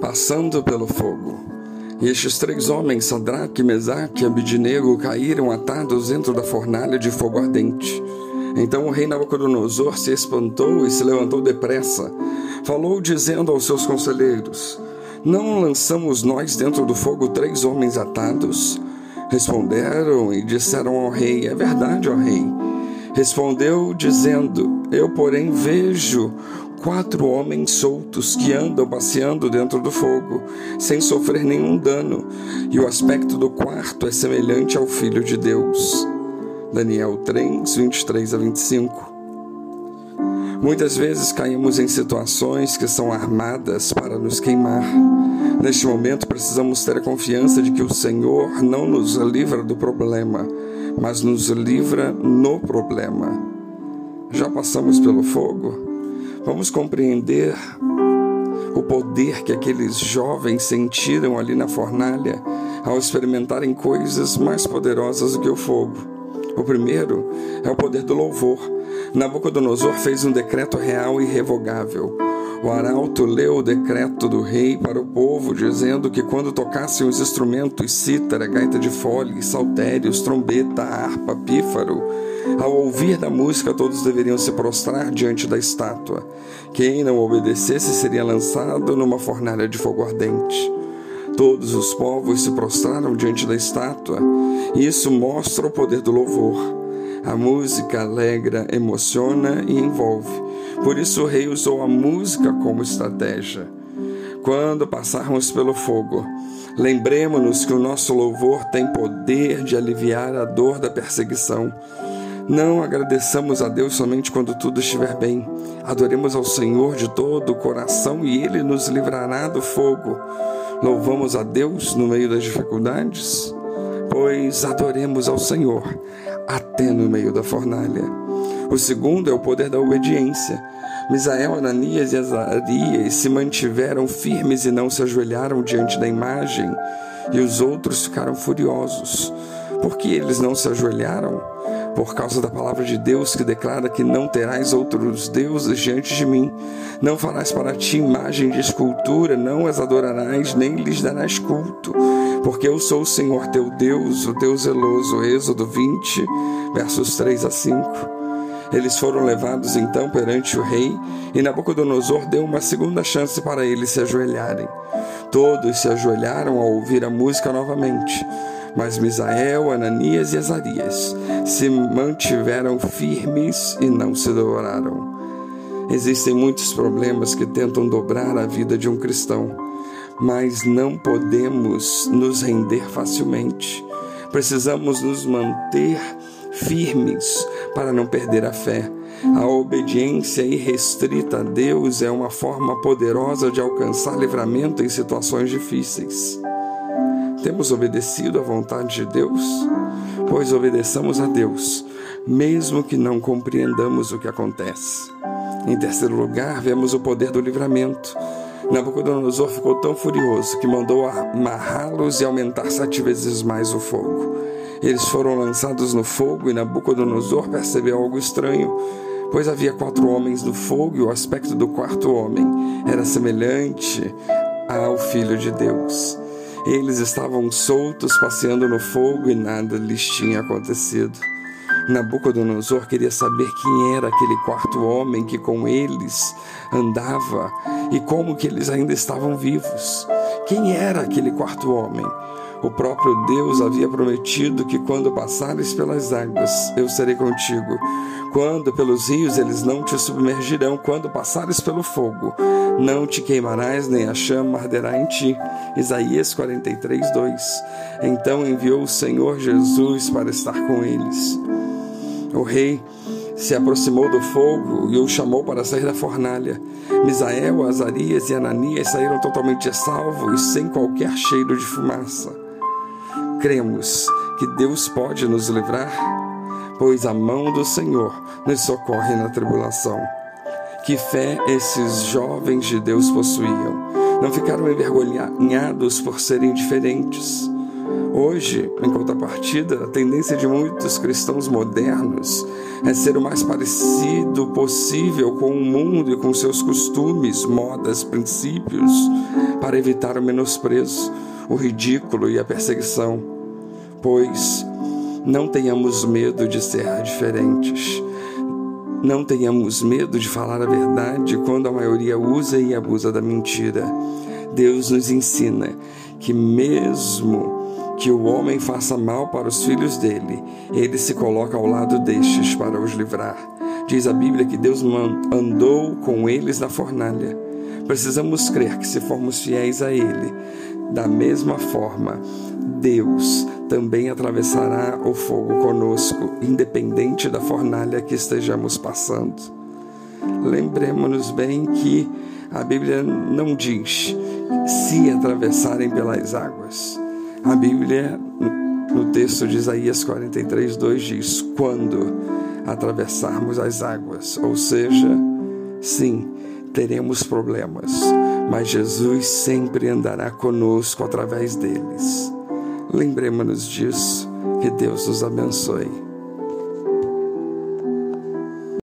Passando pelo fogo. E estes três homens, Sadraque, Mesaque e Abidinego, caíram atados dentro da fornalha de fogo ardente. Então o rei Nabucodonosor se espantou e se levantou depressa. Falou dizendo aos seus conselheiros: Não lançamos nós dentro do fogo três homens atados? Responderam e disseram ao rei: É verdade, ó rei. Respondeu dizendo: Eu, porém, vejo quatro homens soltos que andam passeando dentro do fogo, sem sofrer nenhum dano, e o aspecto do quarto é semelhante ao Filho de Deus. Daniel 3, 23 a 25. Muitas vezes caímos em situações que são armadas para nos queimar. Neste momento, precisamos ter a confiança de que o Senhor não nos livra do problema, mas nos livra no problema. Já passamos pelo fogo? Vamos compreender o poder que aqueles jovens sentiram ali na fornalha ao experimentarem coisas mais poderosas do que o fogo. O primeiro é o poder do louvor. Nabucodonosor fez um decreto real e irrevogável. O arauto leu o decreto do rei para o povo, dizendo que quando tocassem os instrumentos cítara, gaita de fole, saltérios, trombeta, harpa, pífaro, ao ouvir da música todos deveriam se prostrar diante da estátua. Quem não obedecesse seria lançado numa fornalha de fogo ardente. Todos os povos se prostraram diante da estátua, e isso mostra o poder do louvor. A música alegra, emociona e envolve. Por isso o rei usou a música como estratégia. Quando passarmos pelo fogo, lembremos-nos que o nosso louvor tem poder de aliviar a dor da perseguição. Não agradeçamos a Deus somente quando tudo estiver bem. Adoremos ao Senhor de todo o coração e Ele nos livrará do fogo. Louvamos a Deus no meio das dificuldades? Pois adoremos ao Senhor até no meio da fornalha. O segundo é o poder da obediência. Misael, Ananias e Azarias se mantiveram firmes e não se ajoelharam diante da imagem, e os outros ficaram furiosos. Por que eles não se ajoelharam? por causa da palavra de Deus que declara que não terás outros deuses diante de mim. Não farás para ti imagem de escultura, não as adorarás, nem lhes darás culto, porque eu sou o Senhor teu Deus, o Deus zeloso. Êxodo 20, versos 3 a 5. Eles foram levados então perante o rei, e Nabucodonosor deu uma segunda chance para eles se ajoelharem. Todos se ajoelharam ao ouvir a música novamente. Mas Misael, Ananias e Azarias se mantiveram firmes e não se dobraram. Existem muitos problemas que tentam dobrar a vida de um cristão, mas não podemos nos render facilmente. Precisamos nos manter firmes para não perder a fé. A obediência irrestrita a Deus é uma forma poderosa de alcançar livramento em situações difíceis. Temos obedecido à vontade de Deus? Pois obedeçamos a Deus, mesmo que não compreendamos o que acontece. Em terceiro lugar, vemos o poder do livramento. Nabucodonosor ficou tão furioso que mandou amarrá-los e aumentar sete vezes mais o fogo. Eles foram lançados no fogo e Nabucodonosor percebeu algo estranho, pois havia quatro homens no fogo e o aspecto do quarto homem era semelhante ao Filho de Deus. Eles estavam soltos, passeando no fogo e nada lhes tinha acontecido. Nabucodonosor queria saber quem era aquele quarto homem que com eles andava e como que eles ainda estavam vivos. Quem era aquele quarto homem? O próprio Deus havia prometido que quando passares pelas águas, eu serei contigo. Quando pelos rios eles não te submergirão, quando passares pelo fogo, não te queimarás, nem a chama arderá em ti. Isaías 43, 2. Então enviou o Senhor Jesus para estar com eles. O rei se aproximou do fogo e o chamou para sair da fornalha. Misael, Azarias e Ananias saíram totalmente salvos, sem qualquer cheiro de fumaça cremos que Deus pode nos livrar, pois a mão do Senhor nos socorre na tribulação. Que fé esses jovens de Deus possuíam. Não ficaram envergonhados por serem diferentes. Hoje, em contrapartida, a tendência de muitos cristãos modernos é ser o mais parecido possível com o mundo e com seus costumes, modas, princípios, para evitar o menosprezo, o ridículo e a perseguição. Pois não tenhamos medo de ser diferentes. Não tenhamos medo de falar a verdade quando a maioria usa e abusa da mentira. Deus nos ensina que, mesmo que o homem faça mal para os filhos dele, ele se coloca ao lado destes para os livrar. Diz a Bíblia que Deus andou com eles na fornalha. Precisamos crer que, se formos fiéis a Ele, da mesma forma, Deus também atravessará o fogo conosco, independente da fornalha que estejamos passando. Lembremos-nos bem que a Bíblia não diz se atravessarem pelas águas. A Bíblia, no texto de Isaías 43, 2, diz: quando atravessarmos as águas, ou seja, sim, teremos problemas, mas Jesus sempre andará conosco através deles. Lembremos-nos disso. Que Deus nos abençoe.